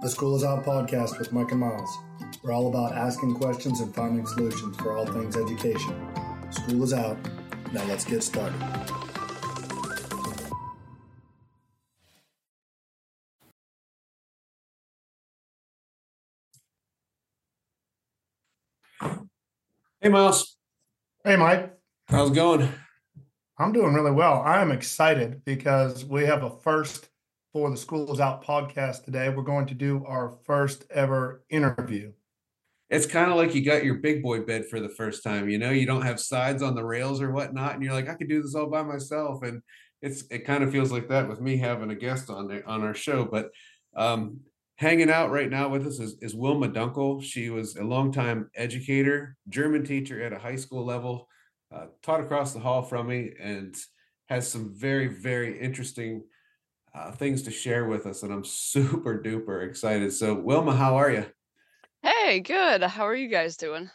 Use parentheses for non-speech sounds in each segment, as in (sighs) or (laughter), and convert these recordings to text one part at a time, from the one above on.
The School is Out podcast with Mike and Miles. We're all about asking questions and finding solutions for all things education. School is out. Now let's get started. Hey, Miles. Hey, Mike. How's it going? I'm doing really well. I am excited because we have a first for the School is Out podcast today. We're going to do our first ever interview. It's kind of like you got your big boy bed for the first time. You know, you don't have sides on the rails or whatnot, and you're like, I could do this all by myself. And it's it kind of feels like that with me having a guest on the, on our show. But um, hanging out right now with us is, is Wilma Dunkle. She was a longtime educator, German teacher at a high school level, uh, taught across the hall from me, and has some very very interesting uh, things to share with us. And I'm (laughs) super duper excited. So Wilma, how are you? Hey, good. How are you guys doing?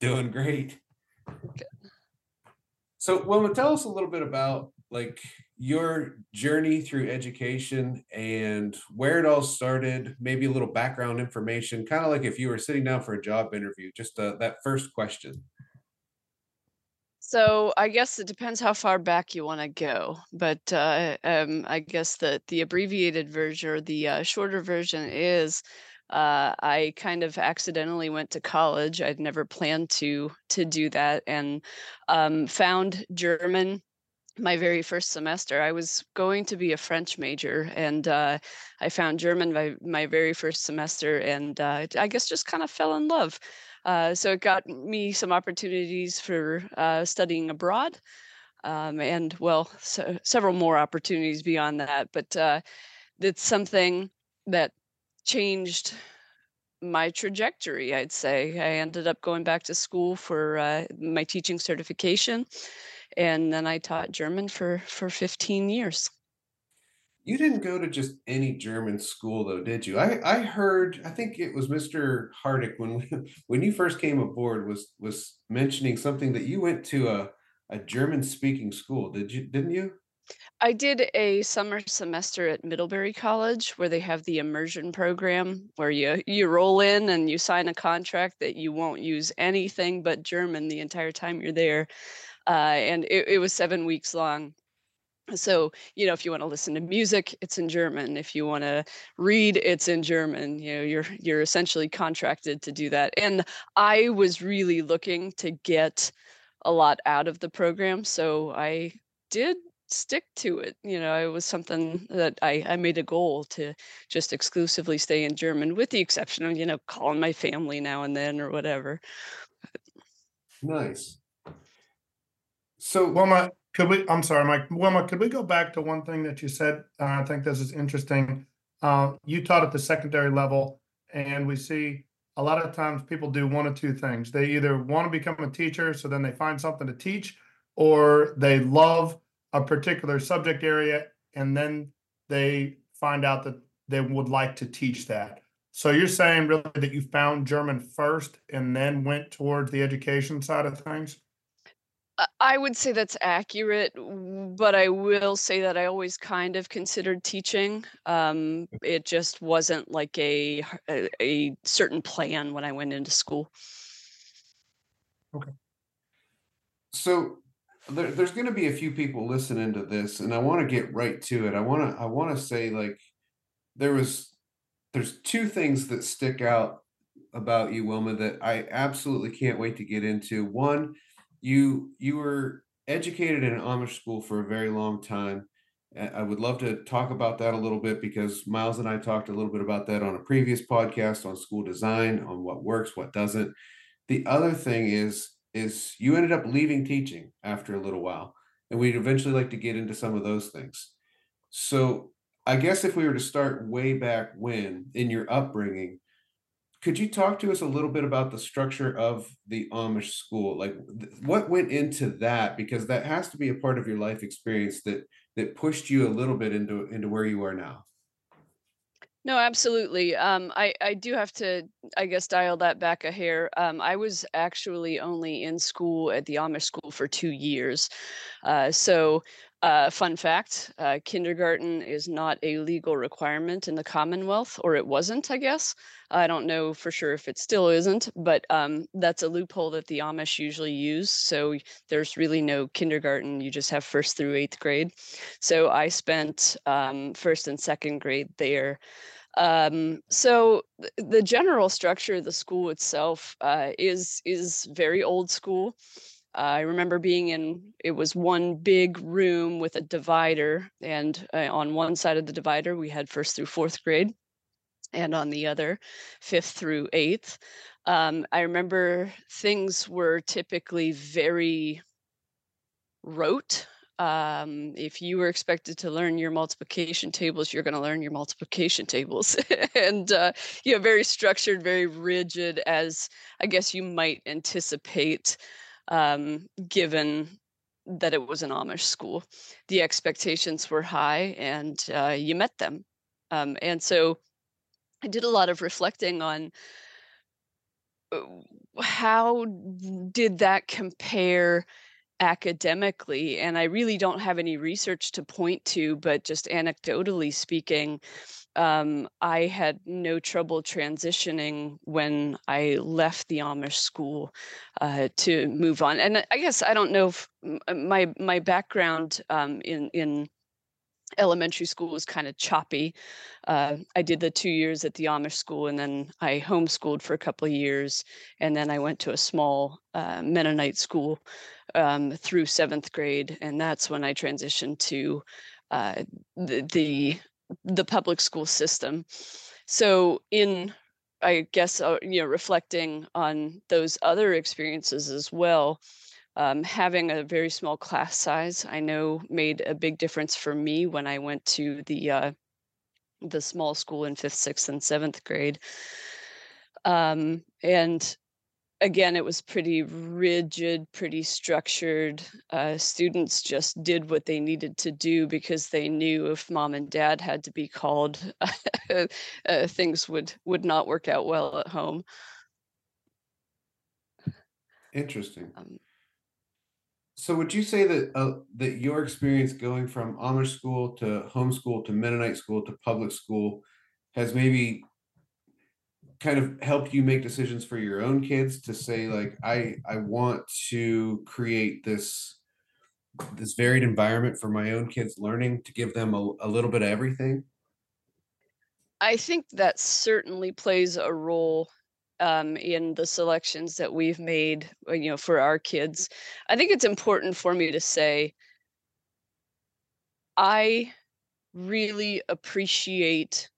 Doing great. So, Wilma, tell us a little bit about like your journey through education and where it all started. Maybe a little background information, kind of like if you were sitting down for a job interview. Just uh, that first question. So I guess it depends how far back you want to go, but uh, um, I guess the the abbreviated version or the uh, shorter version is uh, I kind of accidentally went to college. I'd never planned to to do that, and um, found German my very first semester. I was going to be a French major, and uh, I found German my my very first semester, and uh, I guess just kind of fell in love. Uh, so it got me some opportunities for uh, studying abroad. Um, and well, so, several more opportunities beyond that. But uh, it's something that changed my trajectory, I'd say. I ended up going back to school for uh, my teaching certification, and then I taught German for, for 15 years. You didn't go to just any German school, though, did you? I, I heard, I think it was Mr. Hardick when we, (laughs) when you first came aboard was was mentioning something that you went to a, a German speaking school. Did you? Didn't you? I did a summer semester at Middlebury College where they have the immersion program where you you roll in and you sign a contract that you won't use anything but German the entire time you're there. Uh, and it, it was seven weeks long. So, you know, if you want to listen to music, it's in German. If you want to read, it's in German. You know, you're you're essentially contracted to do that. And I was really looking to get a lot out of the program, so I did stick to it. You know, it was something that I, I made a goal to just exclusively stay in German, with the exception of, you know, calling my family now and then or whatever. Nice. So, Wilma, could we? I'm sorry, Mike. Wilma, could we go back to one thing that you said? Uh, I think this is interesting. Uh, you taught at the secondary level, and we see a lot of times people do one of two things. They either want to become a teacher, so then they find something to teach, or they love a particular subject area and then they find out that they would like to teach that. So you're saying really that you found German first and then went towards the education side of things? I would say that's accurate, but I will say that I always kind of considered teaching. Um, it just wasn't like a, a a certain plan when I went into school. Okay. So there, there's going to be a few people listening to this and i want to get right to it i want to i want to say like there was there's two things that stick out about you wilma that i absolutely can't wait to get into one you you were educated in an amish school for a very long time. I would love to talk about that a little bit because miles and i talked a little bit about that on a previous podcast on school design on what works what doesn't. The other thing is is you ended up leaving teaching after a little while and we'd eventually like to get into some of those things. So i guess if we were to start way back when in your upbringing could you talk to us a little bit about the structure of the amish school like what went into that because that has to be a part of your life experience that that pushed you a little bit into into where you are now no, absolutely. Um, I I do have to, I guess, dial that back a hair. Um, I was actually only in school at the Amish school for two years, uh, so Uh, fun fact, uh, kindergarten is not a legal requirement in the Commonwealth, or it wasn't, I guess. I don't know for sure if it still isn't, but um, that's a loophole that the Amish usually use. So there's really no kindergarten. You just have first through eighth grade. So I spent um, first and second grade there. Um, so th- the general structure of the school itself uh, is is very old school. I remember being in it was one big room with a divider, and uh, on one side of the divider we had first through fourth grade, and on the other, fifth through eighth. Um, I remember things were typically very rote. Um, if you were expected to learn your multiplication tables, you're going to learn your multiplication tables, (laughs) and uh, you know, very structured, very rigid, as I guess you might anticipate um, given that it was an Amish school. The expectations were high and uh, you met them. Um, and so I did a lot of reflecting on uh, how did that compare academically and i really don't have any research to point to but just anecdotally speaking um, I had no trouble transitioning when I left the Amish school uh, to move on. And I guess I don't know if uh, my my background um, in in elementary school was kind of choppy. Uh, I did the two years at the Amish school, and then I homeschooled for a couple of years, and then I went to a small uh, Mennonite school um, through seventh grade, and that's when I transitioned to uh, the, the the public school system. So in I guess uh, you know reflecting on those other experiences as well, um, having a very small class size I know made a big difference for me when I went to the uh, the small school in fifth, sixth, and seventh grade. Um, and again, it was pretty rigid, pretty structured. Uh, students just did what they needed to do because they knew if mom and dad had to be called, (laughs) uh, things would would not work out well at home. Interesting. Um, So would you say that uh, that your experience going from Amish school to homeschool to Mennonite school to public school has maybe kind of helped you make decisions for your own kids to say like I I want to create this this varied environment for my own kids learning to give them a, a little bit of everything? I think that certainly plays a role um, in the selections that we've made, uh, you know, for our kids. I think it's important for me to say I really appreciate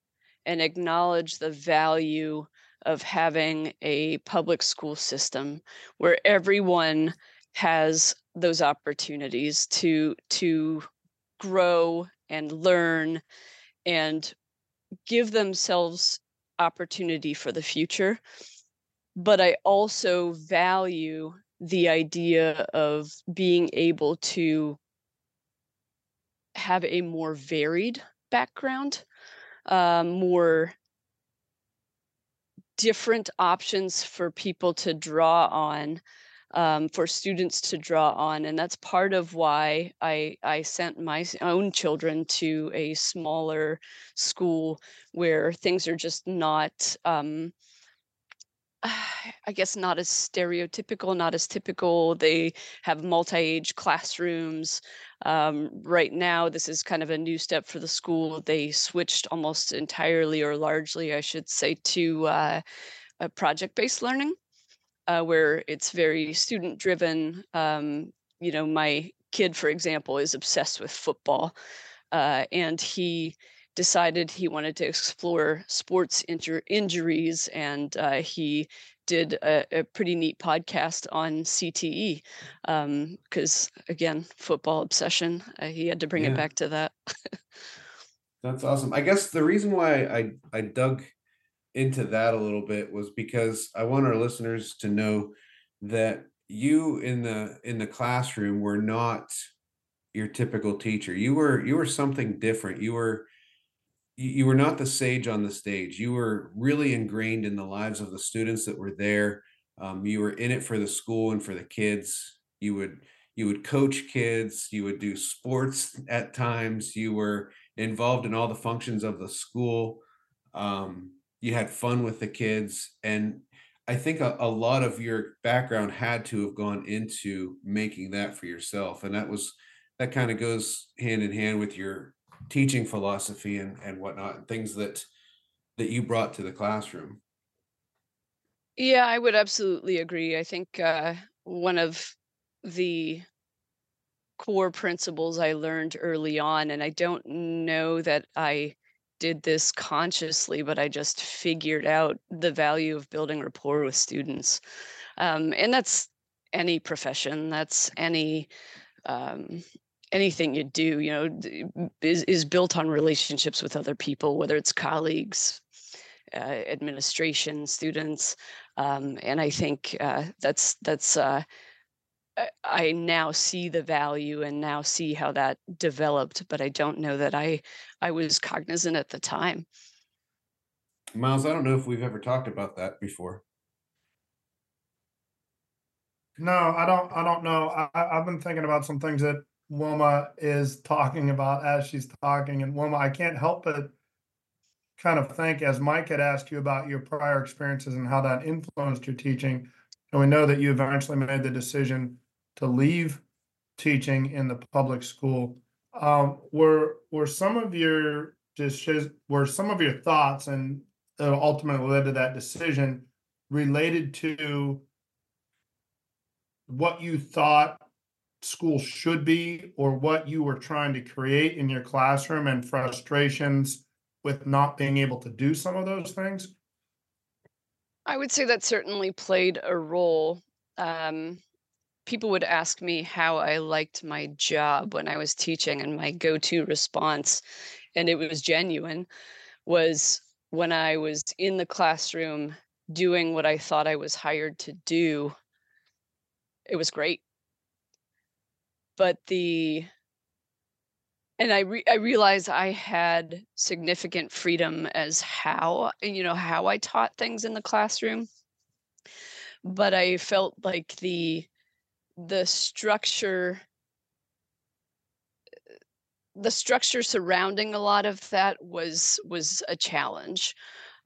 and acknowledge the value of having a public school system where everyone has those opportunities to to grow and learn and give themselves opportunity for the future. But i also value the idea of being able to have a more varied background um, more different options for people to draw on um, for students to draw on and that's part of why i i sent my own children to a smaller school where things are just not um, (sighs) I guess not as stereotypical, not as typical. They have multi-age classrooms. Um, right now, this is kind of a new step for the school. They switched almost entirely, or largely, I should say, to uh, project-based learning, uh, where it's very student-driven. Um, you know, my kid, for example, is obsessed with football, uh, and he decided he wanted to explore sports injur- injuries and uh, he did a, a pretty neat podcast on CTE because again football obsession uh, he had to bring Yeah. it back to that That's awesome. I guess the reason why I I dug into that a little bit was because I want our listeners to know that you in the in the classroom were not your typical teacher. You were you were something different. You were you, were not the sage on the stage. You were really ingrained in the lives of the students that were there. Um, you were in it for the school and for the kids. You would you would coach kids, you would do sports (laughs) at times, you were involved in all the functions of the school. Um, you had fun with the kids, and I think a, a lot of your background had to have gone into making that for yourself, and that was that kind of goes hand in hand with your teaching philosophy and and whatnot, and things that that you brought to the classroom. Yeah, I would absolutely agree. I think uh, one of the core principles I learned early on, and I don't know that I did this consciously, but I just figured out the value of building rapport with students. Um, and that's any profession, that's any um, anything you do, you know, is is built on relationships with other people, whether it's colleagues, uh, administration, students, um, and I think uh, that's that's uh, I I now see the value and now see how that developed, but I don't know that I I was cognizant at the time. Miles, I don't know if we've ever talked about that before. No, I don't, I don't know. I, I- I've been thinking about some things that Wilma is talking about as she's talking. And Wilma, I can't help but kind of think, as Mike had asked you about your prior experiences and how that influenced your teaching. And we know that you eventually made the decision to leave teaching in the public school. Um, were, were some of your just were some of your thoughts and ultimately led to that decision related to what you thought school should be or what you were trying to create in your classroom and frustrations with not being able to do some of those things? I would say that certainly played a role. Um, people would ask me how I liked my job when I was teaching, and my go to response, and it was genuine, was when I was in the classroom doing what I thought I was hired to do, it was great. But the and I re- I realized I had significant freedom as how you know how I taught things in the classroom, but I felt like the the structure the structure surrounding a lot of that was was a challenge.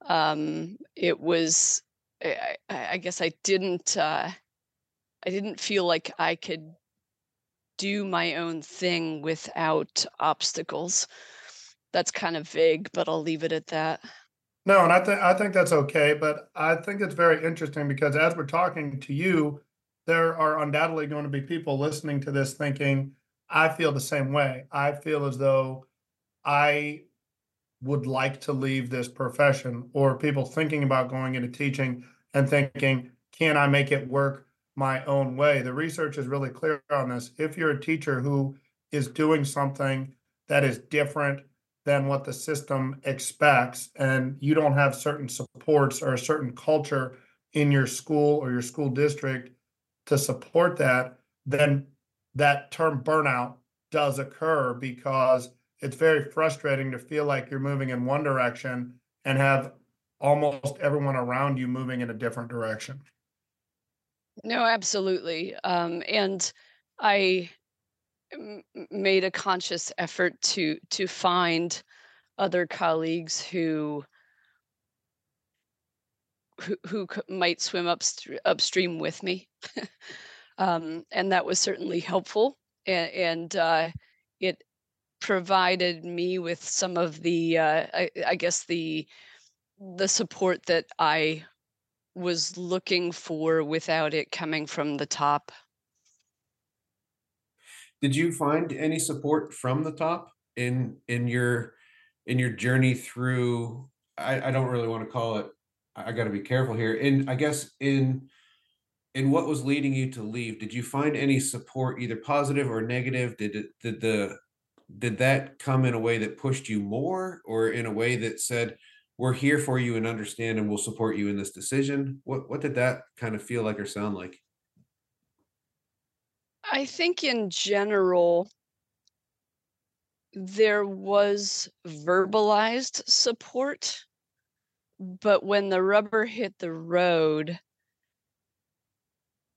Um, it was I, I guess I didn't uh, I didn't feel like I could do my own thing without obstacles. That's kind of vague, but I'll leave it at that. No, and I think I think that's okay, but I think it's very interesting because as we're talking to you, there are undoubtedly going to be people listening to this thinking, I feel the same way. I feel as though I would like to leave this profession, or people thinking about going into teaching and thinking, can I make it work my own way? The research is really clear on this. If you're a teacher who is doing something that is different than what the system expects, and you don't have certain supports or a certain culture in your school or your school district to support that, then that term burnout does occur because it's very frustrating to feel like you're moving in one direction and have almost everyone around you moving in a different direction. No, absolutely. Um, and I m- made a conscious effort to to find other colleagues who who, who might swim upstr- upstream with me. (laughs) um, and that was certainly helpful. And, and uh, it provided me with some of the, uh, I, I guess the the support that I was looking for without it coming from the top. Did you find any support from the top in in your in your journey through I, I don't really want to call it I, I gotta be careful here. In I guess in in what was leading you to leave, did you find any support, either positive or negative? Did it did the did that come in a way that pushed you more or in a way that said, we're here for you and understand and we'll support you in this decision? What what did that kind of feel like or sound like? I think in general, there was verbalized support, but when the rubber hit the road,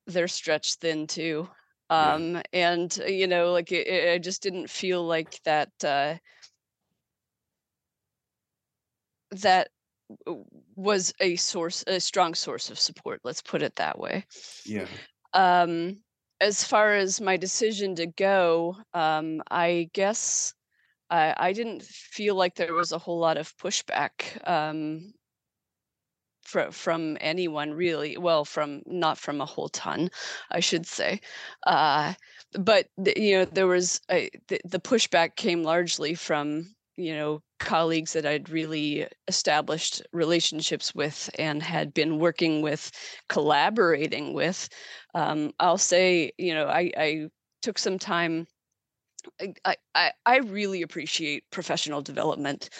they're stretched thin too. Yeah. Um, and uh, you know, like it, it, I just didn't feel like that uh that was a source, a strong source of support, let's put it that way. Yeah. Um, as far as my decision to go, um, I guess I, I didn't feel like there was a whole lot of pushback um, fro- from anyone really. Well, from not from a whole ton, I should say. Uh, but you know, there was a, the, the pushback came largely from you know colleagues that I'd really established relationships with and had been working with, collaborating with. Um, I'll say, you know, I, I took some time. I, I- I, really appreciate professional development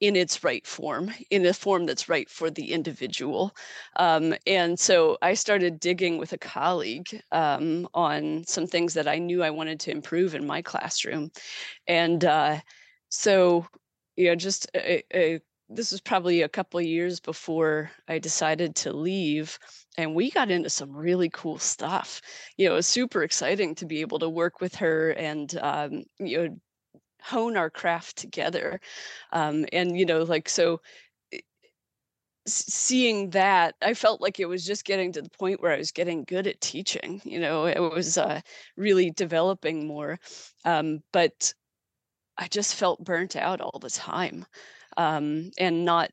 in its right form, in a form that's right for the individual. Um, and so I started digging with a colleague um, on some things that I knew I wanted to improve in my classroom. And uh, so, you know, just a, a, this was probably a couple of years before I decided to leave. And we got into some really cool stuff. You know, it was super exciting to be able to work with her and, um, you know, hone our craft together um and you know like so seeing that i felt like it was just getting to the point where i was getting good at teaching you know it was uh really developing more um but i just felt burnt out all the time um and not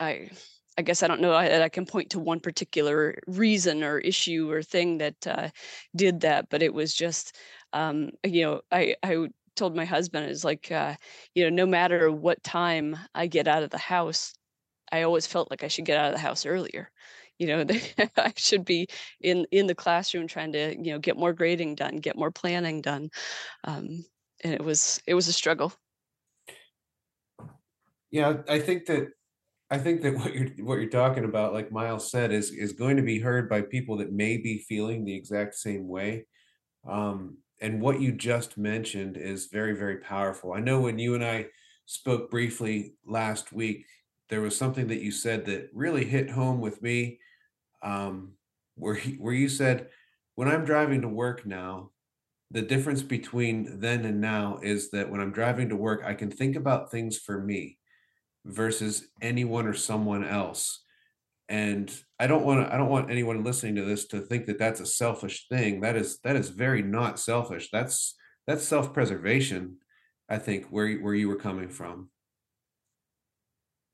i i guess i don't know that i can point to one particular reason or issue or thing that uh did that but it was just um you know i i told my husband is like uh you know no matter what time i get out of the house i always felt like i should get out of the house earlier you know (laughs) i should be in in the classroom trying to you know get more grading done get more planning done um and it was it was a struggle Yeah, I think that I think that (laughs) what you're what you're talking about, like Miles said, is is going to be heard by people that may be feeling the exact same way. Um, and what you just mentioned is very, very powerful. I know when you and I spoke briefly last week, there was something that you said that really hit home with me. Um, where he, where you said, when I'm driving to work now, the difference between then and now is that when I'm driving to work, I can think about things for me versus anyone or someone else. And I don't want to I don't want anyone listening to this to think that that's a selfish thing. That is that is very not selfish. That's that's self-preservation, I think, where where you were coming from.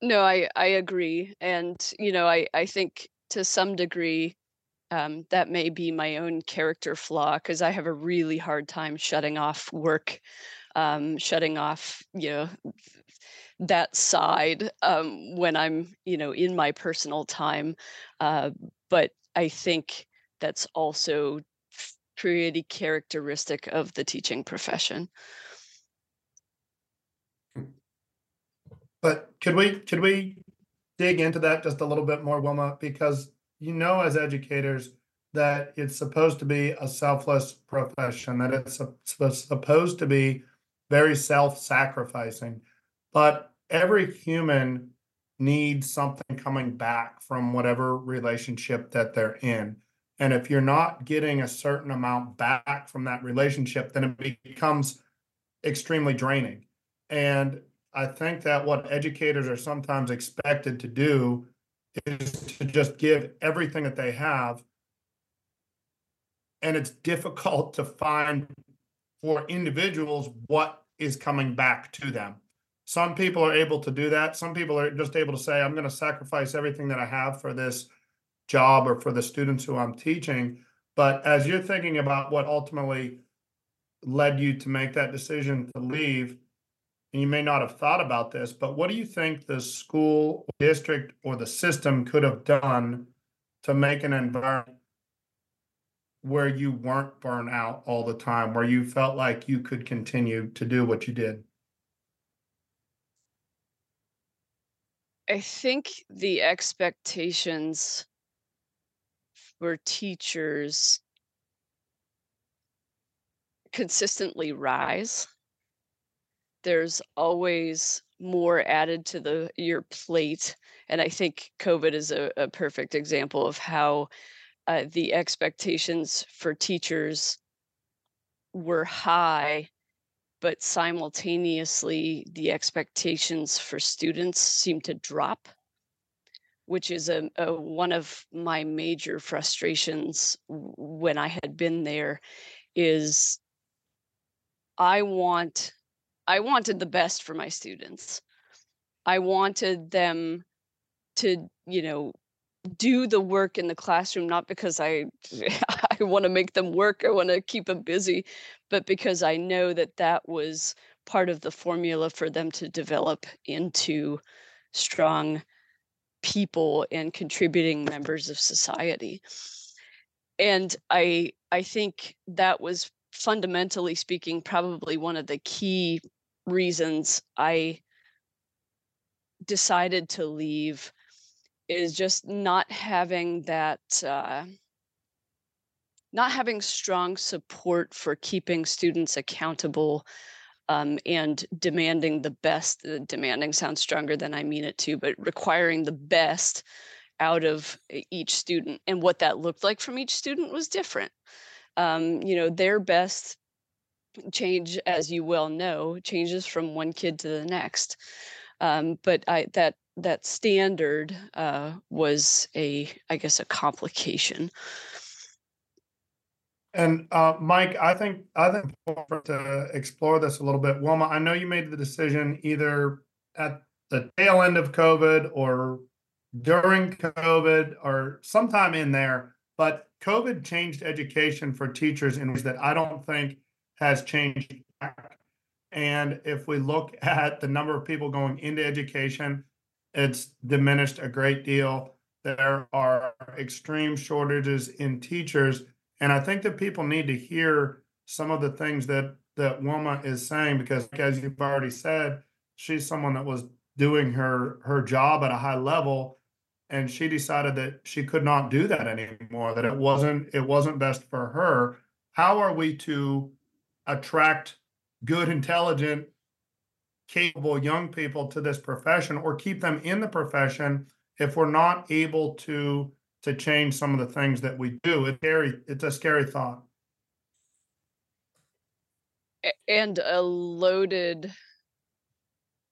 no i i agree and you know i i think to some degree um, that may be my own character flaw because I have a really hard time shutting off work, um, shutting off, you know, that side um, when I'm, you know, in my personal time. Uh, but I think that's also pretty characteristic of the teaching profession. But could we, could we dig into that just a little bit more, Wilma? Because you know, as educators, that it's supposed to be a selfless profession, that it's sup- sup- supposed to be very self-sacrificing. But every human needs something coming back from whatever relationship that they're in. And if you're not getting a certain amount back from that relationship, then it becomes extremely draining. And I think that what educators are sometimes expected to do is to just give everything that they have. And it's difficult to find for individuals what is coming back to them. Some people are able to do that. Some people are just able to say, I'm going to sacrifice everything that I have for this job or for the students who I'm teaching. But as you're thinking about what ultimately led you to make that decision to leave, and you may not have thought about this, but what do you think the school district or the system could have done to make an environment where you weren't burned out all the time, where you felt like you could continue to do what you did? I think the expectations for teachers consistently rise. There's always more added to the your plate, and I think COVID is a, a perfect example of how uh, the expectations for teachers were high, but simultaneously the expectations for students seem to drop, which is a, a one of my major frustrations when I had been there. Is I want I wanted the best for my students. I wanted them to, you know, do the work in the classroom not because I (laughs) I want to make them work, I want to keep them busy, but because I know that that was part of the formula for them to develop into strong people and contributing members of society. And I I think that was fundamentally speaking probably one of the key reasons I decided to leave is just not having that uh, not having strong support for keeping students accountable um, and demanding the best uh, demanding sounds stronger than i mean it to but requiring the best out of each student and what that looked like from each student was different. Um, you know their best change as you well know changes from one kid to the next um, but I that that standard uh, was a I guess a complication. And uh, Mike, I think I think to explore this a little bit. Wilma, I know you made the decision either at the tail end of COVID or during COVID or sometime in there, but COVID changed education for teachers in ways that I don't think has changed. back. And if we look (laughs) at the number of people going into education, it's diminished a great deal. There are extreme shortages in teachers. And I think that people need to hear some of the things that that Wilma is saying because as you've already said, she's someone that was doing her her job at a high level and she decided that she could not do that anymore, that it wasn't it wasn't best for her. How are we to attract good, intelligent, capable young people to this profession or keep them in the profession if we're not able to to change some of the things that we do. It's scary, it's a scary thought. And a loaded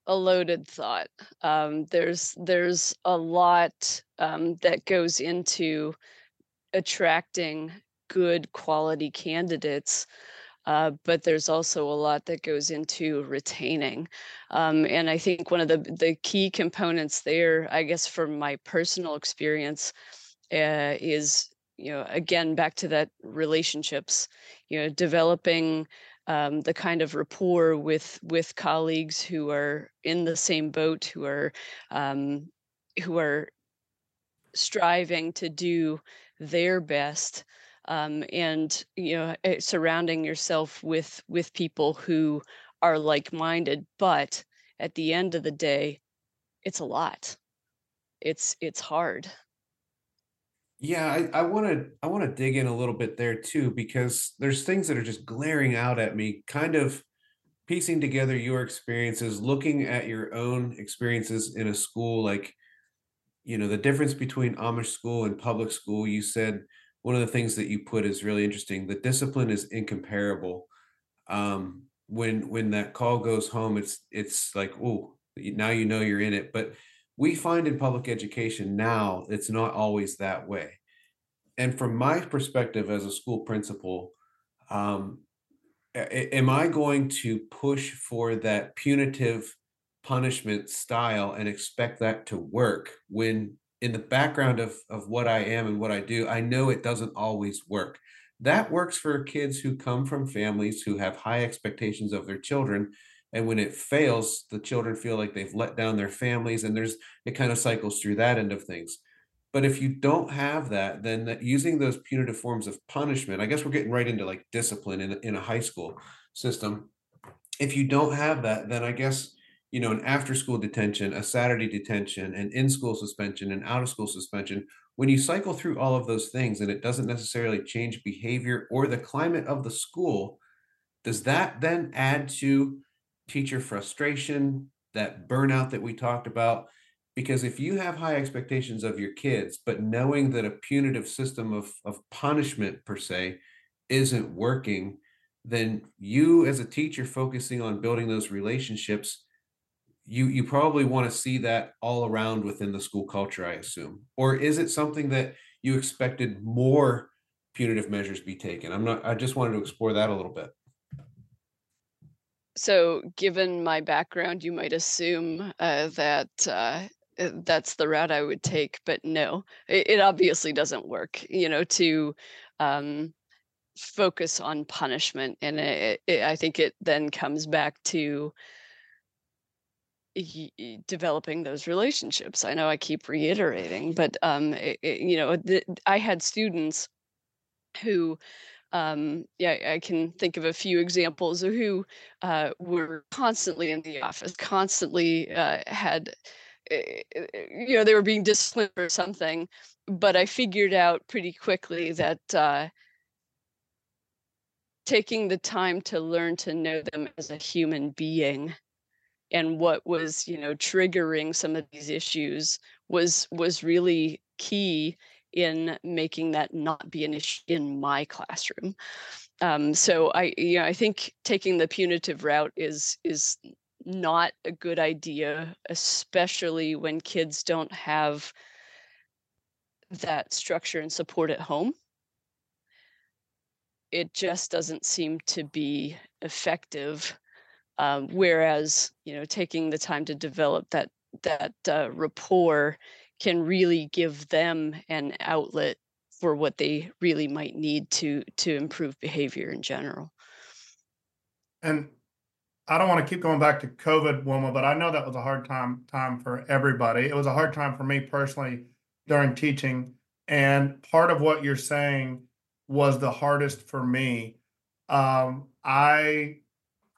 a loaded thought. Um, there's there's a lot um, that goes into attracting good quality candidates uh, but there's also a lot that goes into retaining. Um, and I think one of the the key components there, I guess, from my personal experience, uh, is you know again back to that relationships. You know, developing um, the kind of rapport with with colleagues who are in the same boat, who are um, who are striving to do their best um, and you know eh, surrounding yourself with with people who are like-minded but at the end of the day it's a lot it's it's hard Yeah, I, I want to I want to dig in a little bit there too because there's things that are just glaring out at me, kind of piecing together your experiences, looking at your own experiences in a school, like you know the difference between Amish school and public school. You said one of the things that you put is really interesting. The discipline is incomparable. Um, when when that call goes home, it's it's like, oh, now you know you're in it. But we find in public education now it's not always that way and from my perspective as a school principal, um, am I going to push for that punitive punishment style and expect that to work when in the background of, of what I am and what I do, I know it doesn't always work. That works for kids who come from families who have high expectations of their children. And when it fails, the children feel like they've let down their families, and there's it kind of cycles through that end of things but if you don't have that, then that using those punitive forms of punishment, I guess we're getting right into like discipline in, in a high school system. If you don't have that, then I guess, you know, an after school detention, a Saturday detention, an in school suspension, an out of school suspension, when you cycle through all of those things and it doesn't necessarily change behavior or the climate of the school, does that then add to teacher frustration, that burnout that we talked about? Because if you have high expectations of your kids, but knowing that a punitive system of, of punishment per se isn't working, then you as a teacher focusing on building those relationships, you you probably want to see that all around within the school culture, I assume. Or is it something that you expected more punitive measures be taken? I'm not, I just wanted to explore that a little bit. So, given my background, you might assume uh, that uh, uh, that's the route I would take, but no, it, it obviously doesn't work. You know, to um, focus on punishment, and it, it, I think it then comes back to developing those relationships. I know I keep reiterating, but um, it, it- you know, the, I had students who um, yeah, I can think of a few examples of who uh, were constantly in the office, constantly uh, had, eh, eh, you know, they were being disciplined or something. But I figured out pretty quickly that uh, taking the time to learn to know them as a human being and what was, you know, triggering some of these issues was was really key in making that not be an issue in my classroom. Um, so I, you know, I think taking the punitive route is is not a good idea, especially when kids don't have that structure and support at home. It just doesn't seem to be effective. Um, whereas, you know, taking the time to develop that that uh, rapport can really give them an outlet for what they really might need to to improve behavior in general. And I don't want to keep going back to COVID, Wilma, but I know that was a hard time time for everybody. It was a hard time for me personally during teaching. And part of what you're saying was the hardest for me. Um, I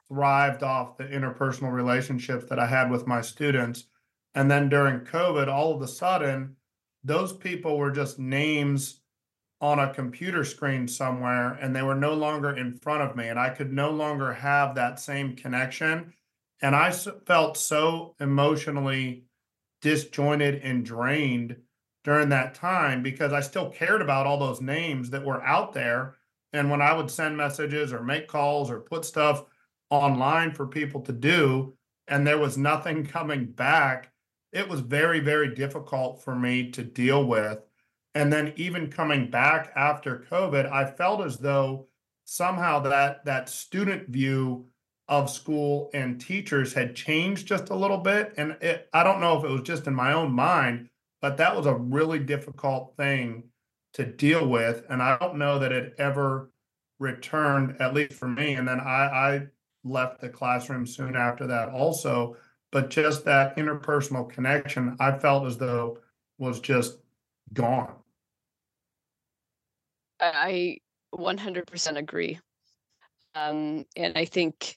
thrived off the interpersonal relationships that I had with my students. And then during COVID, all of a sudden, those people were just names on a computer screen somewhere and they were no longer in front of me and I could no longer have that same connection. And I felt so emotionally disjointed and drained during that time because I still cared about all those names that were out there. And when I would send messages or make calls or put stuff online for people to do, and there was nothing coming back, it was very, very difficult for me to deal with. And then even coming back after COVID, I felt as though somehow that that student view of school and teachers had changed just a little bit. And it, I don't know if it was just in my own mind, but that was a really difficult thing to deal with. And I don't know that it ever returned, at least for me. And then I, I left the classroom soon after that also but just that interpersonal connection, I felt as though was just gone. I 100% agree. Um, and I think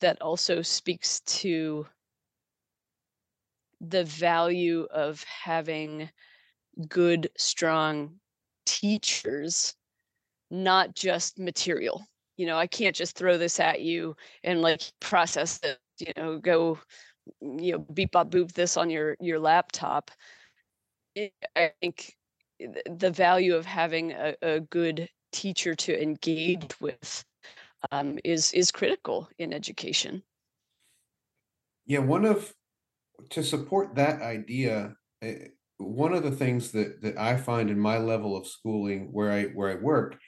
that also speaks to the value of having good, strong teachers, not just material. You know, I can't just throw this at you and like process it you know go you know beep bop boop this on your your laptop. I think the value of having a, a good teacher to engage with um, is is critical in education. Yeah one of to support that idea eh, one of the things that that i find in my level of schooling where i where i work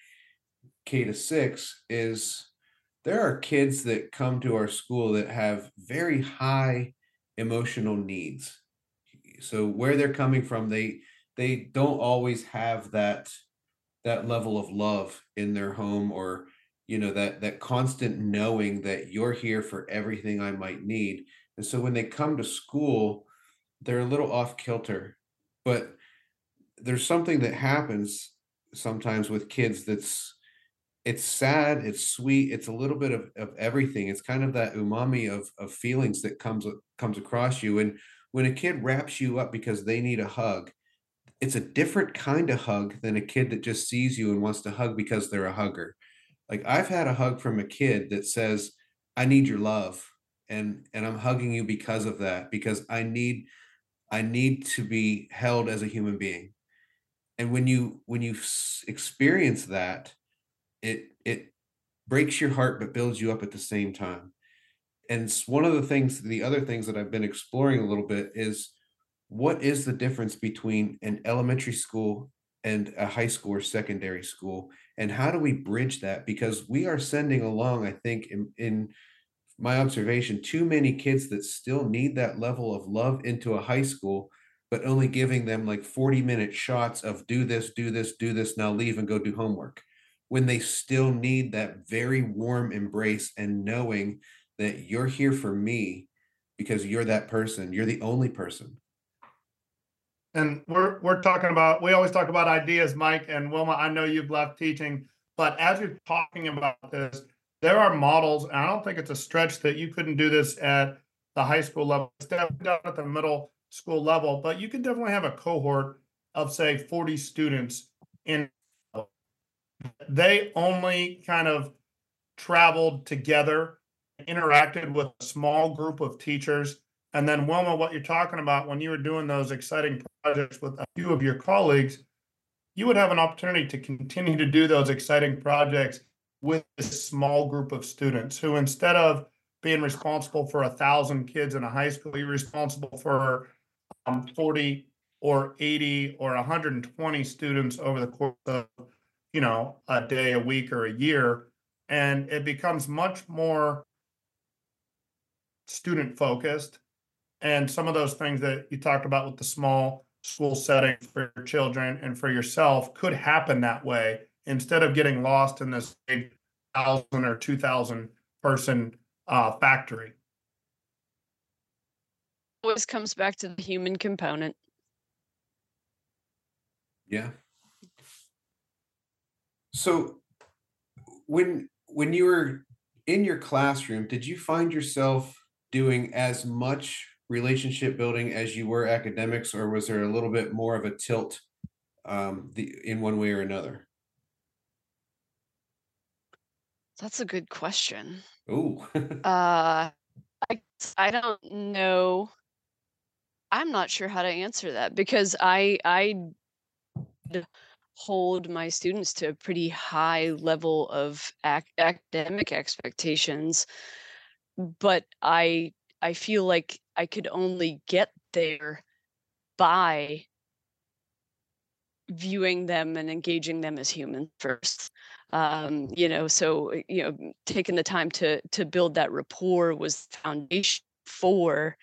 k to six is there are kids that come to our school that have very high emotional needs. So where they're coming from they they don't always have that that level of love in their home or you know that that constant knowing that you're here for everything i might need. And so when they come to school they're a little off kilter but there's something that happens sometimes with kids that's it's sad, it's sweet, it's a little bit of, of everything. It's kind of that umami of of feelings that comes comes across you. And when a kid wraps you up because they need a hug, it's a different kind of hug than a kid that just sees you and wants to hug because they're a hugger. Like I've had a hug from a kid that says, I need your love. And and I'm hugging you because of that, because I need I need to be held as a human being. And when you when you experience that, it it breaks your heart but builds you up at the same time. And one of the things, the other things that I've been exploring a little bit is what is the difference between an elementary school and a high school or secondary school? And how do we bridge that? Because we are sending along, I think, in, in my observation, too many kids that still need that level of love into a high school, but only giving them like 40 minute shots of do this, do this, do this, now leave and go do homework. When they still need that very warm embrace and knowing that you're here for me because you're that person, you're the only person. And we're, we're talking about, we always talk about ideas, Mike and Wilma, I know you've left teaching, but as you're talking about this, there are models, and I don't think it's a stretch that you couldn't do this at the high school level, it's definitely done at the middle school level, but you could definitely have a cohort of say forty students in. They only kind of traveled together, interacted with a small group of teachers. And then Wilma, what you're talking about, when you were doing those exciting projects with a few of your colleagues, you would have an opportunity to continue to do those exciting projects with a small group of students who instead of being responsible for a thousand kids in a high school, you're responsible for um, 40 or 80 or 120 students over the course of, you know, a day, a week, or a year. And it becomes much more student focused. And some of those things that you talked about with the small school setting for your children and for yourself could happen that way instead of getting lost in this big thousand or two thousand person uh, factory. Always comes back to the human component. Yeah. So when when you were in your classroom, did you find yourself doing as much relationship building as you were academics, or was there a little bit more of a tilt um, the in one way or another? That's a good question. Oh, Uh, I I don't know. I'm not sure how to answer that because I I hold my students to a pretty high level of ac- academic expectations, but I I feel like I could only get there by viewing them and engaging them as human first. Um, you know so uh, you know taking the time to to build that rapport was foundation for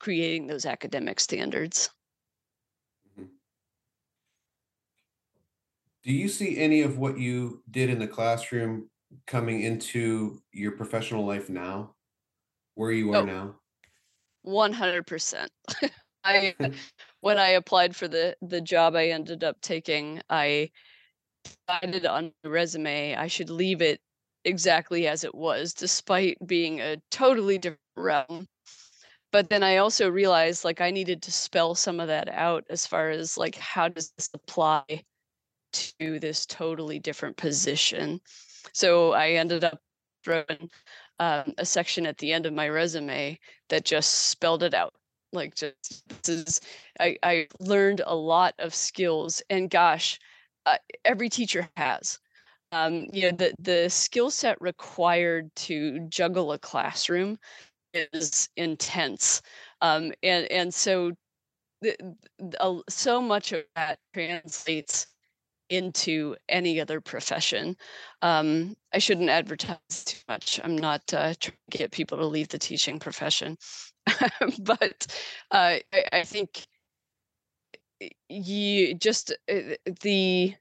creating those academic standards do you see any of what you did in the classroom coming into your professional life now, where you are Oh. now? 100% (laughs) i (laughs) when i applied for the the job i ended up taking i decided on the resume i should leave it exactly as it was despite being a totally different realm but then i also realized like i needed to spell some of that out as far as like how does this apply to this totally different position. So i ended up throwing um, a section at the end of my resume that just spelled it out. Like just this is i i learned a lot of skills and gosh uh, every teacher has. Um you know the the skill set required to juggle a classroom is intense. Um and and so the, the, uh, so much of that translates into any other profession. Um, I shouldn't advertise too much. I'm not uh, trying to get people to leave the teaching profession, (laughs) but uh, I, I think you just uh, the.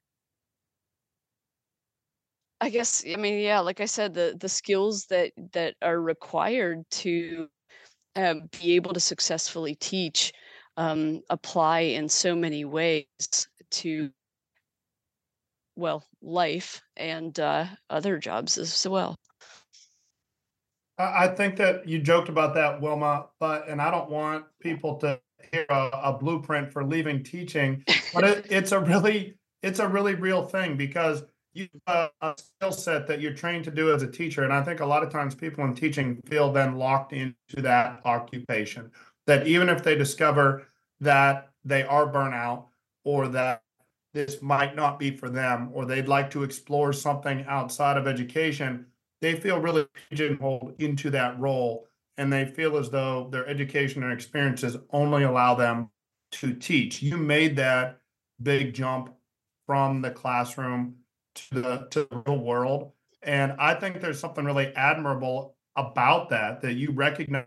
I guess I mean yeah, like I said, the the skills that that are required to um, be able to successfully teach um, apply in so many ways to well, life and uh, other jobs as well. I, think that you joked about that, Wilma, but, and I don't want people to hear a, a blueprint for leaving teaching, but it, (laughs) it's a really, it's a really real thing because you have a skill set that you're trained to do as a teacher. And I think a lot of times people in teaching feel then locked into that occupation. that even if they discover that they are burnout or that this might not be for them or they'd like to explore something outside of education, they feel really pigeonholed into that role and they feel as though their education and experiences only allow them to teach. You made that big jump from the classroom to the to the real world. And I think there's something really admirable about that, that you recognize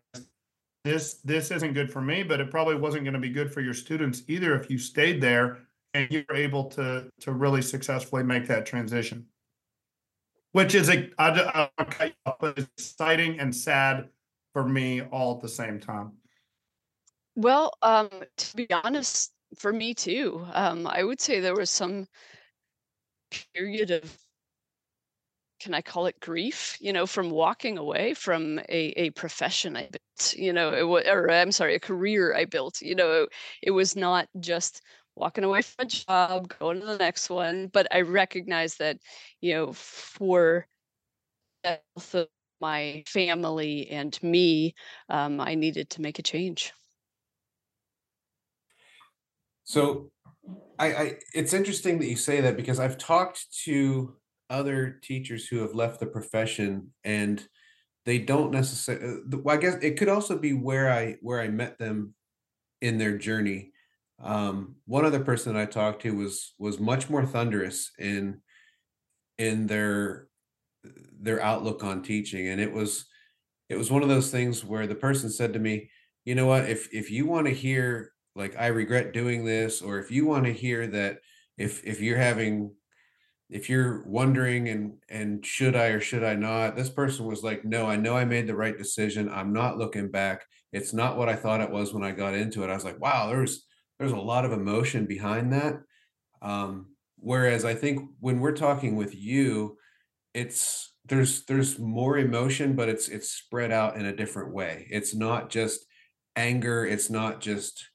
this this isn't good for me, but it probably wasn't going to be good for your students either if you stayed there and you were able to to really successfully make that transition. Which is a I, I, exciting and sad for me all at the same time. Well, um, to be honest, for me too. Um, I would say there was some period of can I call it grief, you know, from walking away from a, a profession I built, you know, it was, or I'm sorry, a career I built, you know, it was not just walking away from a job, going to the next one, but I recognize that, you know, for health of my family and me, um, I needed to make a change. So I, I it's interesting that you say that because I've talked to other teachers who have left the profession and they don't necessarily well, I guess it could also be where I where I met them in their journey. Um, one other person that I talked to was was much more thunderous in in their their outlook on teaching and it was it was one of those things where the person said to me, you know what, if if you want to hear like I regret doing this, or if you want to hear that if if you're having if you're wondering and and should I or should I not, this person was like, no, I know I made the right decision. I'm not looking back. It's not what I thought it was when I got into it. I was like, wow, there's there's a lot of emotion behind that. Um, whereas I think when we're talking with you, it's there's there's more emotion, but it's it's spread out in a different way. It's not just anger, it's not just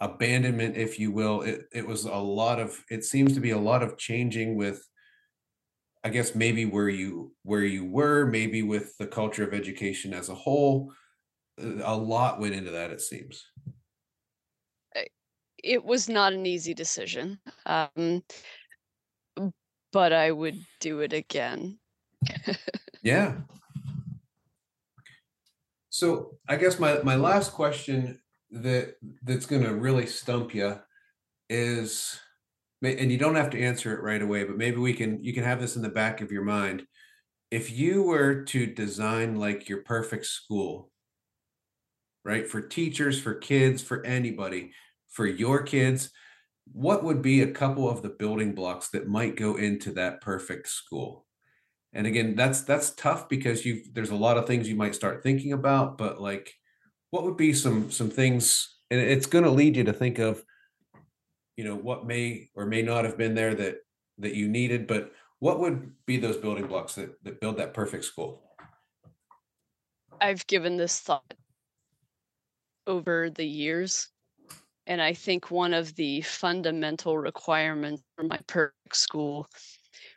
abandonment, if you will. It it was a lot of it seems to be a lot of changing with I guess maybe where you where you were, maybe with the culture of education as a whole. A lot went into that, it seems. It was not an easy decision, um, but I would do it again. (laughs) Yeah. So I guess my my last question that that's going to really stump you is and you don't have to answer it right away but maybe we can you can have this in the back of your mind if you were to design like your perfect school right for teachers for kids for anybody for your kids what would be a couple of the building blocks that might go into that perfect school and again that's that's tough because you there's a lot of things you might start thinking about but like what would be some some things and it's going to lead you to think of you know what may or may not have been there that that you needed but what would be those building blocks that that build that perfect school I've given this thought over the years. And I think one of the fundamental requirements for my perfect school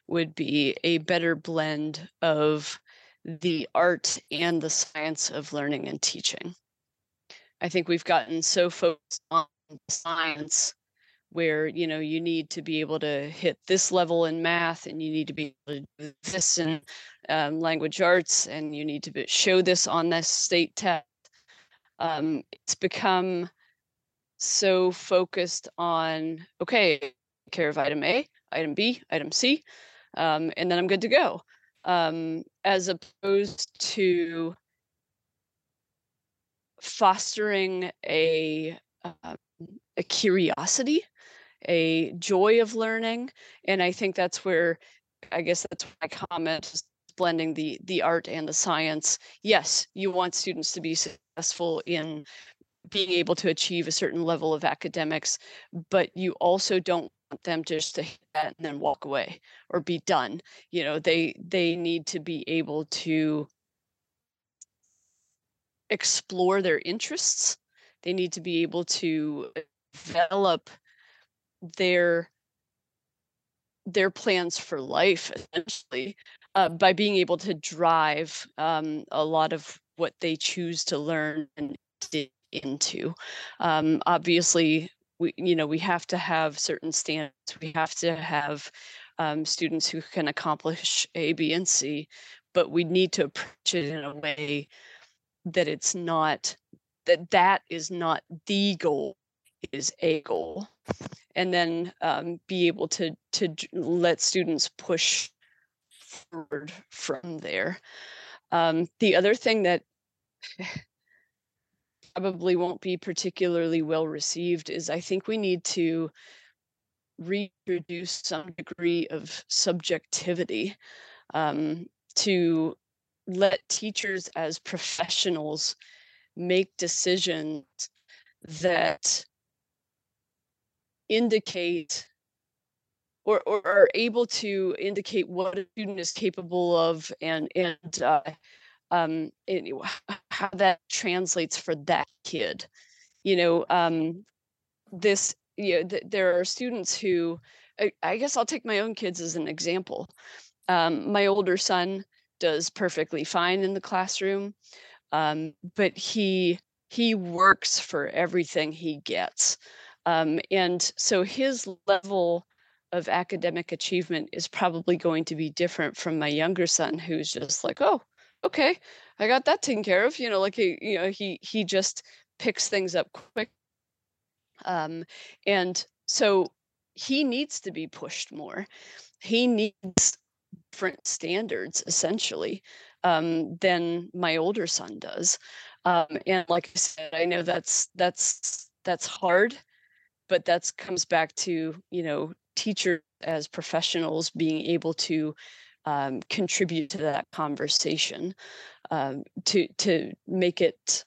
would be a better blend of the art and the science of learning and teaching. I think we've gotten so focused on science where you know you need to be able to hit this level in math and you need to be able to do this in um, language arts and you need to show this on this state test um, it's become so focused on okay care of item a item b item c um, and then i'm good to go um, as opposed to fostering a uh, a curiosity, a joy of learning, and I think that's where I guess that's my comment is blending the the art and the science. Yes, you want students to be successful in being able to achieve a certain level of academics, but you also don't want them just to hit that and then walk away or be done. You know, they they need to be able to explore their interests. They need to be able to develop their their plans for life essentially uh, by being able to drive um, a lot of what they choose to learn and into. Um, obviously, we you know we have to have certain standards. We have to have um, students who can accomplish A, B, and C, but we need to approach it in a way that it's not that that is not the goal is a goal and then um, be able to to let students push forward from there um, the other thing that probably won't be particularly well received is I think we need to reintroduce some degree of subjectivity um, to let teachers as professionals make decisions that indicate or, or are able to indicate what a student is capable of and and uh, um, it, how that translates for that kid. You know, um, this, you know, th- there are students who, I, I, guess I'll take my own kids as an example. Um, my older son does perfectly fine in the classroom, um, but he he works for everything he gets, um, and so his level of academic achievement is probably going to be different from my younger son, who's just like, oh, okay, I got that taken care of. You know, like he, you know, he he just picks things up quick. Um, and so he needs to be pushed more. He needs different standards essentially um, than my older son does. Um, and like I said, I know that's that's that's hard, but that's comes back to you know teachers as professionals being able to um, contribute to that conversation um, to to make it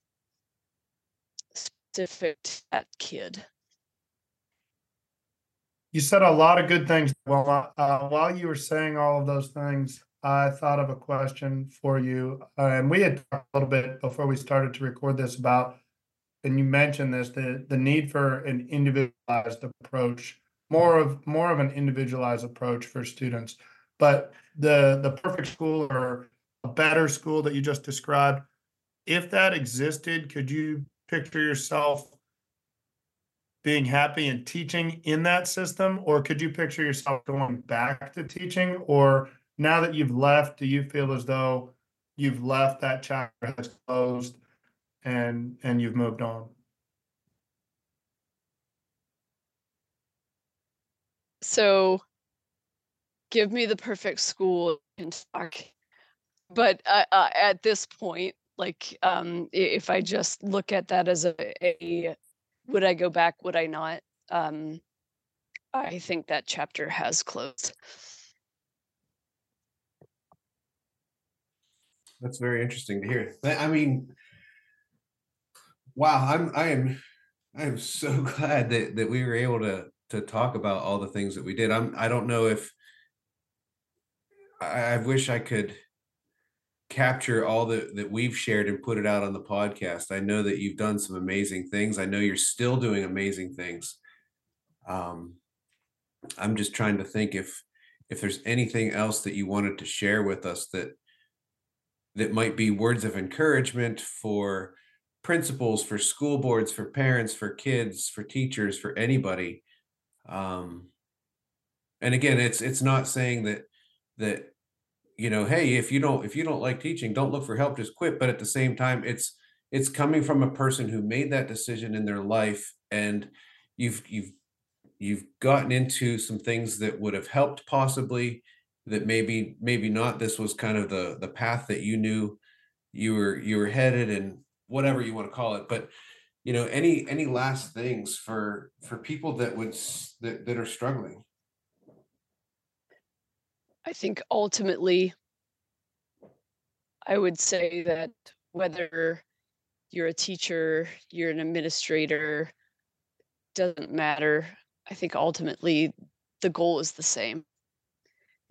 specific to that kid. You said a lot of good things. Well, uh, while you were saying all of those things, I thought of a question for you, uh, and we had talked a little bit before we started to record this about, and you mentioned this the the need for an individualized approach, more of more of an individualized approach for students. But the the perfect school or a better school that you just described, if that existed, could you picture yourself being happy and teaching in that system, or could you picture yourself going back to teaching? Or now that you've left, do you feel as though you've left that chapter has closed and and you've moved on? So give me the perfect school in talk. But uh, uh, at this point, like um, if I just look at that as a, a would I go back? Would I not? Um, I think that chapter has closed. That's very interesting to hear. I mean, wow, I'm I am I am so (laughs) glad that that we were able to to talk about all the things that we did. I'm I don't know if I, I wish I could capture all that that we've shared and put it out on the podcast. I know that you've done some amazing things. I know you're still doing amazing things. Um, I'm just trying to think if if there's anything else that you wanted to share with us that that might be words of encouragement for principals, for school boards, for parents, for kids, for teachers, for anybody. Um, and again, it's it's not saying that that you know hey if you don't if you don't like teaching don't look for help just quit. But at the same time it's it's coming from a person who made that decision in their life and you've you've you've gotten into some things that would have helped possibly that maybe maybe not. This was kind of the the path that you knew you were you were headed and whatever you want to call it. But you know any any last things for for people that would that, that are struggling I think ultimately, I would say that whether you're a teacher, you're an administrator, doesn't matter. I think ultimately the goal is the same.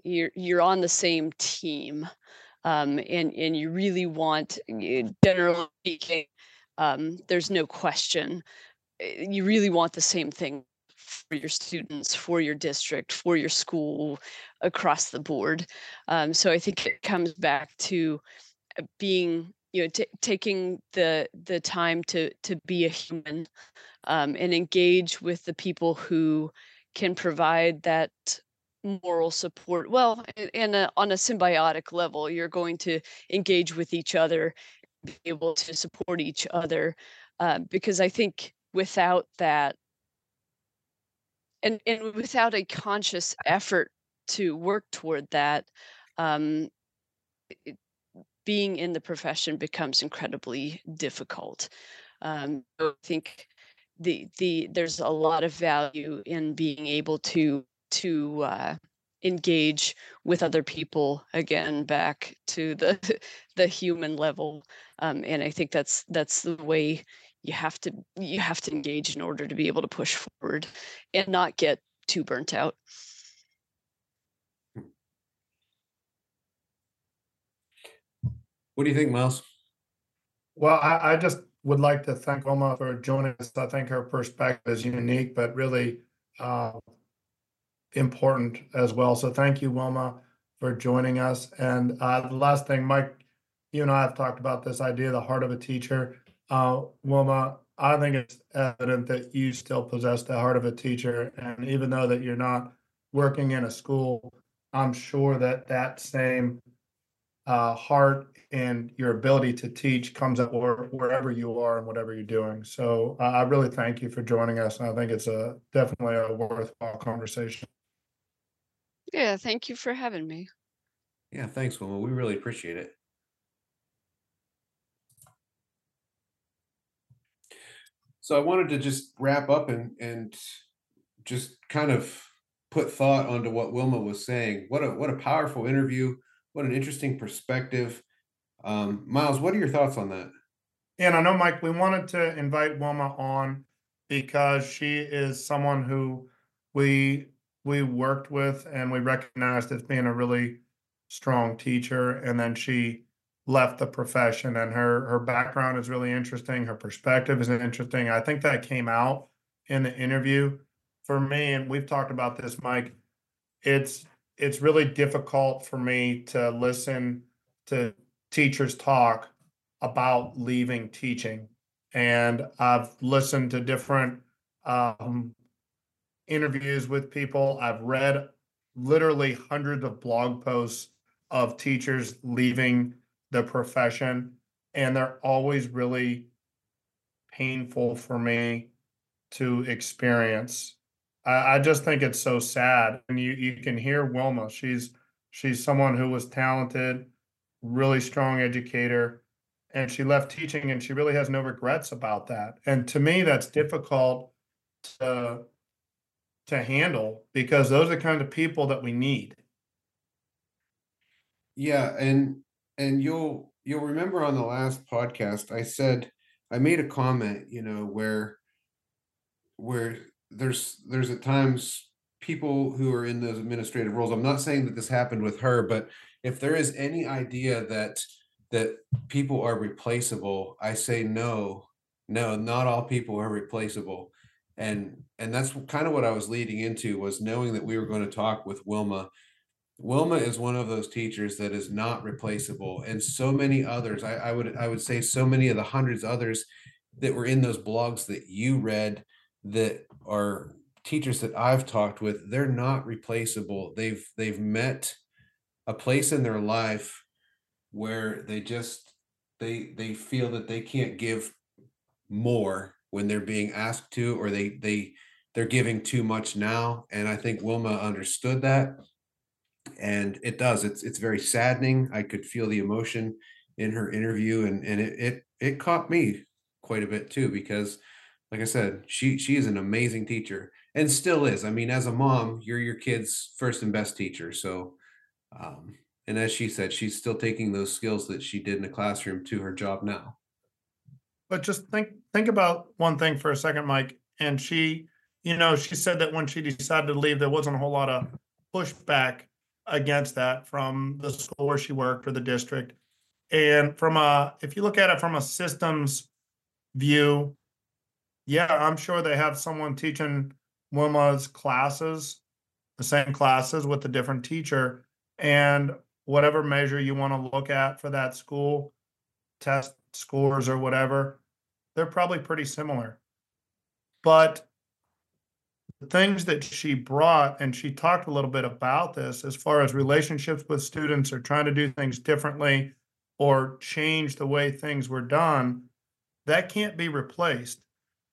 You're you're on the same team, um, and and you really want, generally speaking, um, there's no question. Eh, you really want the same thing for your students, for your district, for your school, across the board. Um, so I think it comes back to uh, being you know, ta taking the the time to to be a human, um, and engage with the people who can provide that moral support. Well, i in a on a symbiotic level, you're going to engage with each other, be able to support each other, uh, because I think without that and and without a conscious effort to work toward that, um, it being in the profession becomes incredibly difficult. Um, I think the the there's a lot of value in being able to to uh, engage with other people again back to the (laughs) the human level um, and i think that's that's the way you have to you have to engage in order to be able to push forward and not get too burnt out What do you think, Miles? Well, I, I just would like to thank Wilma for joining us. I think her perspective is unique, but really uh, important as well. So thank you, Wilma, for joining us. And uh, the last thing, Mike, you and I have talked about this idea, the heart of a teacher. Uh, Wilma, I think it's evident that you still possess the heart of a teacher. And even though that you're not working in a school, I'm sure that that same uh, heart and your ability to teach comes up where, wherever you are and whatever you're doing. So uh, I really thank you for joining us. And I think it's a definitely a worthwhile conversation. yeah thank you for having me Yeah, thanks, Wilma. We really appreciate it. So I wanted to just wrap up and and just kind of put thought onto what Wilma was saying. What a what a powerful interview. What an interesting perspective. Um, Miles, what are your thoughts on that? And I know, Mike, we wanted to invite Wilma on because she is someone who we we worked with and we recognized as being a really strong teacher. And then she left the profession and her her background is really interesting. Her perspective is interesting. I think that came out in the interview for me, and we've talked about this, Mike. It's it's really difficult for me to listen to teachers talk about leaving teaching. And I've listened to different um, interviews with people. I've read literally hundreds of blog posts of teachers leaving the profession, and they're always really painful for me to experience. I, I just think it's so sad. And you, you can hear Wilma. She's she's someone who was talented, really strong educator, and she left teaching and she really has no regrets about that. And to me, that's difficult to to handle because those are the kind of people that we need. Yeah, and and you'll you'll remember on the last podcast I said I made a comment, you know, where where there's there's at times people who are in those administrative roles. I'm not saying that this happened with her, but if there is any idea that that people are replaceable, I say no. No, not all people are replaceable. And and that's kind of what I was leading into was knowing that we were going to talk with Wilma Wilma is one of those teachers that is not replaceable, and so many others. I, I would I would say so many of the hundreds others that were in those blogs that you read that are teachers that I've talked with. They're not replaceable. They've they've met a place in their life where they just they they feel that they can't give more when they're being asked to, or they they they're giving too much now. And I think Wilma understood that and it does it's it's very saddening. I could feel the emotion in her interview and and it it, it caught me quite a bit too because like i said she she is an amazing teacher and still is. I mean as a mom you're your kid's first and best teacher. So um and as she said she's still taking those skills that she did in the classroom to her job now. But just think think about one thing for a second, Mike. And she, you know, she said that when she decided to leave, there wasn't a whole lot of pushback against that from the school where she worked or the district. And from a, if you look at it from a systems view, yeah, I'm sure they have someone teaching Wilma's classes, the same classes with a different teacher. And whatever measure you want to look at for that school, test scores or whatever, they're probably pretty similar. But things that she brought, and she talked a little bit about this as far as relationships with students or trying to do things differently or change the way things were done, that can't be replaced.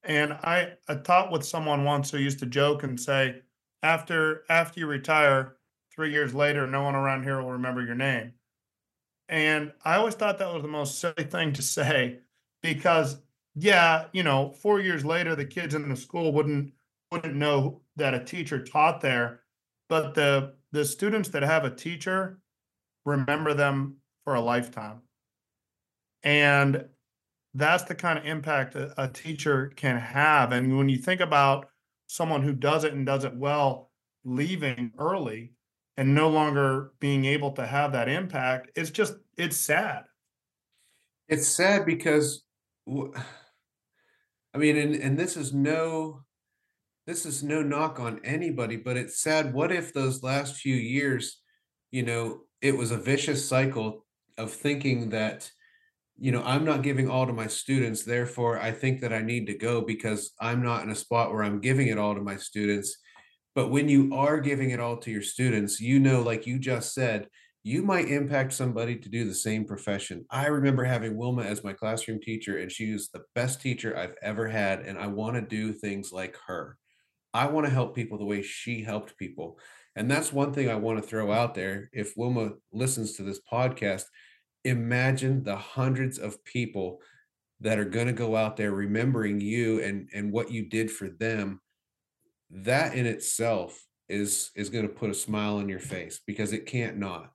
And I, I talked with someone once who used to joke and say, after after you retire, three years later, no one around here will remember your name. And I always thought that was the most silly thing to say because yeah, you know, four years later, the kids in the school wouldn't wouldn't know that a teacher taught there, but the the students that have a teacher remember them for a lifetime. And that's the kind of impact a, a teacher can have. And when you think about someone who does it and does it well leaving early and no longer being able to have that impact, it's just it's sad. It's sad because (sighs) I mean, and and this is no this is no knock on anybody, but it's sad. What if those last few years, you know, it was a vicious cycle of thinking that, you know, I'm not giving all to my students, therefore I think that I need to go because I'm not in a spot where I'm giving it all to my students. But when you are giving it all to your students, you know, like you just said, you might impact somebody to do the same profession. I remember having Wilma as my classroom teacher, and she was the best teacher I've ever had. And I want to do things like her. I want to help people the way she helped people. And that's one thing I want to throw out there. If Wilma listens to this podcast, imagine the hundreds of people that are going to go out there remembering you and, and what you did for them. That in itself is is going to put a smile on your face because it can't not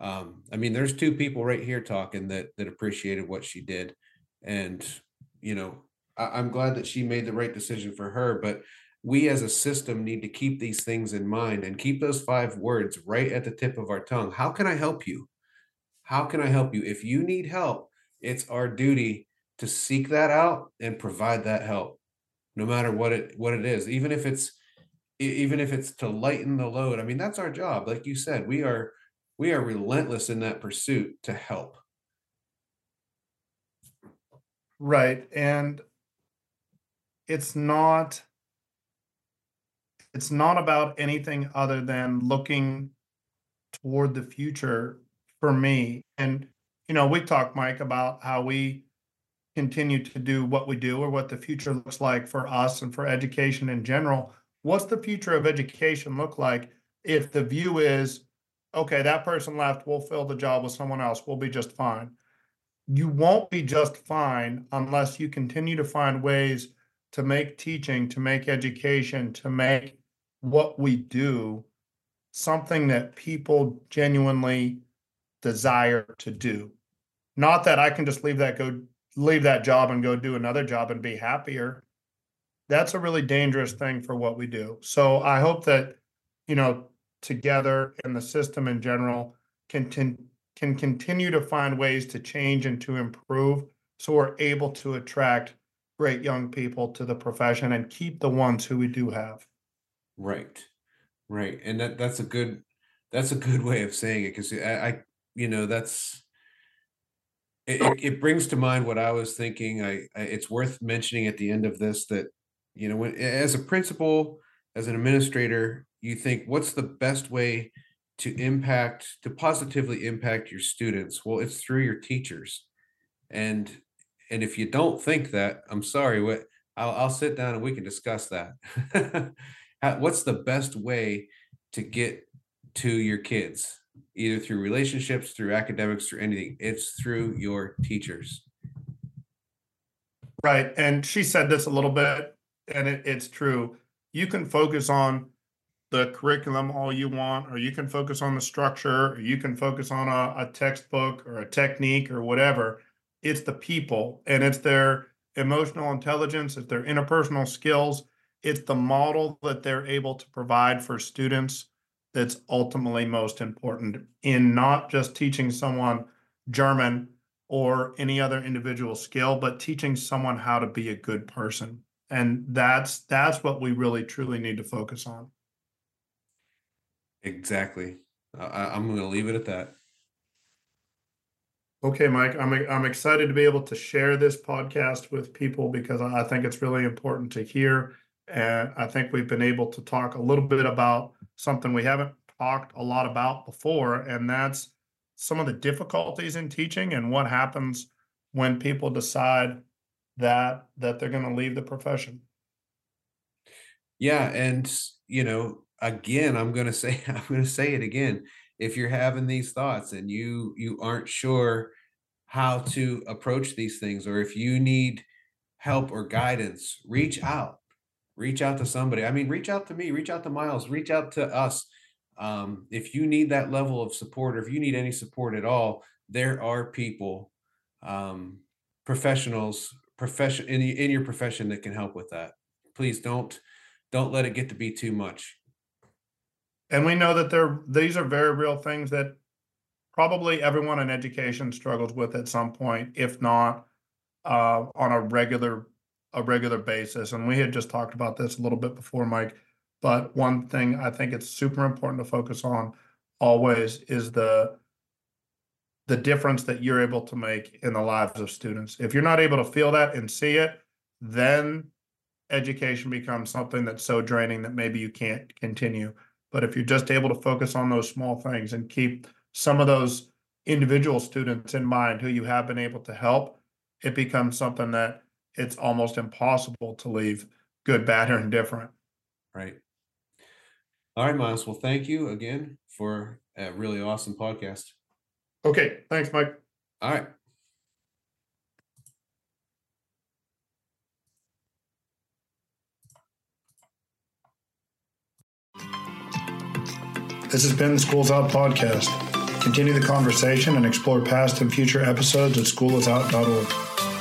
um, I mean, there's two people right here talking that that appreciated what she did, and you know, I, I'm glad that she made the right decision for her. But we as a system need to keep these things in mind and keep those five words right at the tip of our tongue. How can I help you? How can I help you? If you need help, it's our duty to seek that out and provide that help, no matter what it what it is. Even if it's even if it's to lighten the load. I mean, that's our job. Like you said, we are we are relentless in that pursuit to help. Right. And it's not it's not about anything other than looking toward the future for me. And you know, we talked Mike about how we continue to do what we do or what the future looks like for us and for education in general. What's the future of education look like if the view is okay, that person left, we'll fill the job with someone else, we'll be just fine. You won't be just fine unless you continue to find ways to make teaching, to make education, to make what we do something that people genuinely desire to do. Not that I can just leave that go leave that job and go do another job and be happier. That's a really dangerous thing for what we do. So I hope that you know together and the system in general can, can continue to find ways to change and to improve so we're able to attract great young people to the profession and keep the ones who we do have. Right. Right. And that that's a good that's a good way of saying it because I, I you know that's it, it brings to mind what I was thinking. I, I it's worth mentioning at the end of this that you know when as a principal as an administrator you think what's the best way to impact to positively impact your students well it's through your teachers and and if you don't think that i'm sorry what i'll, I'll sit down and we can discuss that (laughs) what's the best way to get to your kids? Either through relationships through academics through anything. It's through your teachers. Right and she said this a little bit and it, it's true. You can focus on the curriculum all you want, or you can focus on the structure, or you can focus on a, a textbook or a technique or whatever. It's the people and it's their emotional intelligence, it's their interpersonal skills, it's the model that they're able to provide for students that's ultimately most important in not just teaching someone German or any other individual skill, but teaching someone how to be a good person. And that's that's what we really truly need to focus on. Exactly. I, I'm going to leave it at that. Okay, Mike, I'm I'm excited to be able to share this podcast with people because I think it's really important to hear. And I think we've been able to talk a little bit about something we haven't talked a lot about before, and that's some of the difficulties in teaching and what happens when people decide that that they're going to leave the profession. Yeah, and you know, again, I'm going to say (laughs) I'm going to say it again. If you're having these thoughts and you you aren't sure how to approach these things or if you need help or guidance, reach out. Reach out to somebody. I mean, reach out to me, reach out to Miles, reach out to us. Um, if you need that level of support or if you need any support at all, there are people, um, professionals, profession in, in your profession that can help with that. Please don't don't let it get to be too much. And we know that there these are very real things that probably everyone in education struggles with at some point, if not uh, on a regular a regular basis. And we had just talked about this a little bit before, Mike. But one thing I think it's super important to focus on always is the the difference that you're able to make in the lives of students. If you're not able to feel that and see it, then education becomes something that's so draining that maybe you can't continue. But if you're just able to focus on those small things and keep some of those individual students in mind who you have been able to help, it becomes something that it's almost impossible to leave good, bad, or indifferent. Right. All right, Miles. Well, thank you again for a really awesome podcast. Okay. Thanks, Mike. All right. This has been the Schools Out podcast. Continue the conversation and explore past and future episodes at schoolisout.org.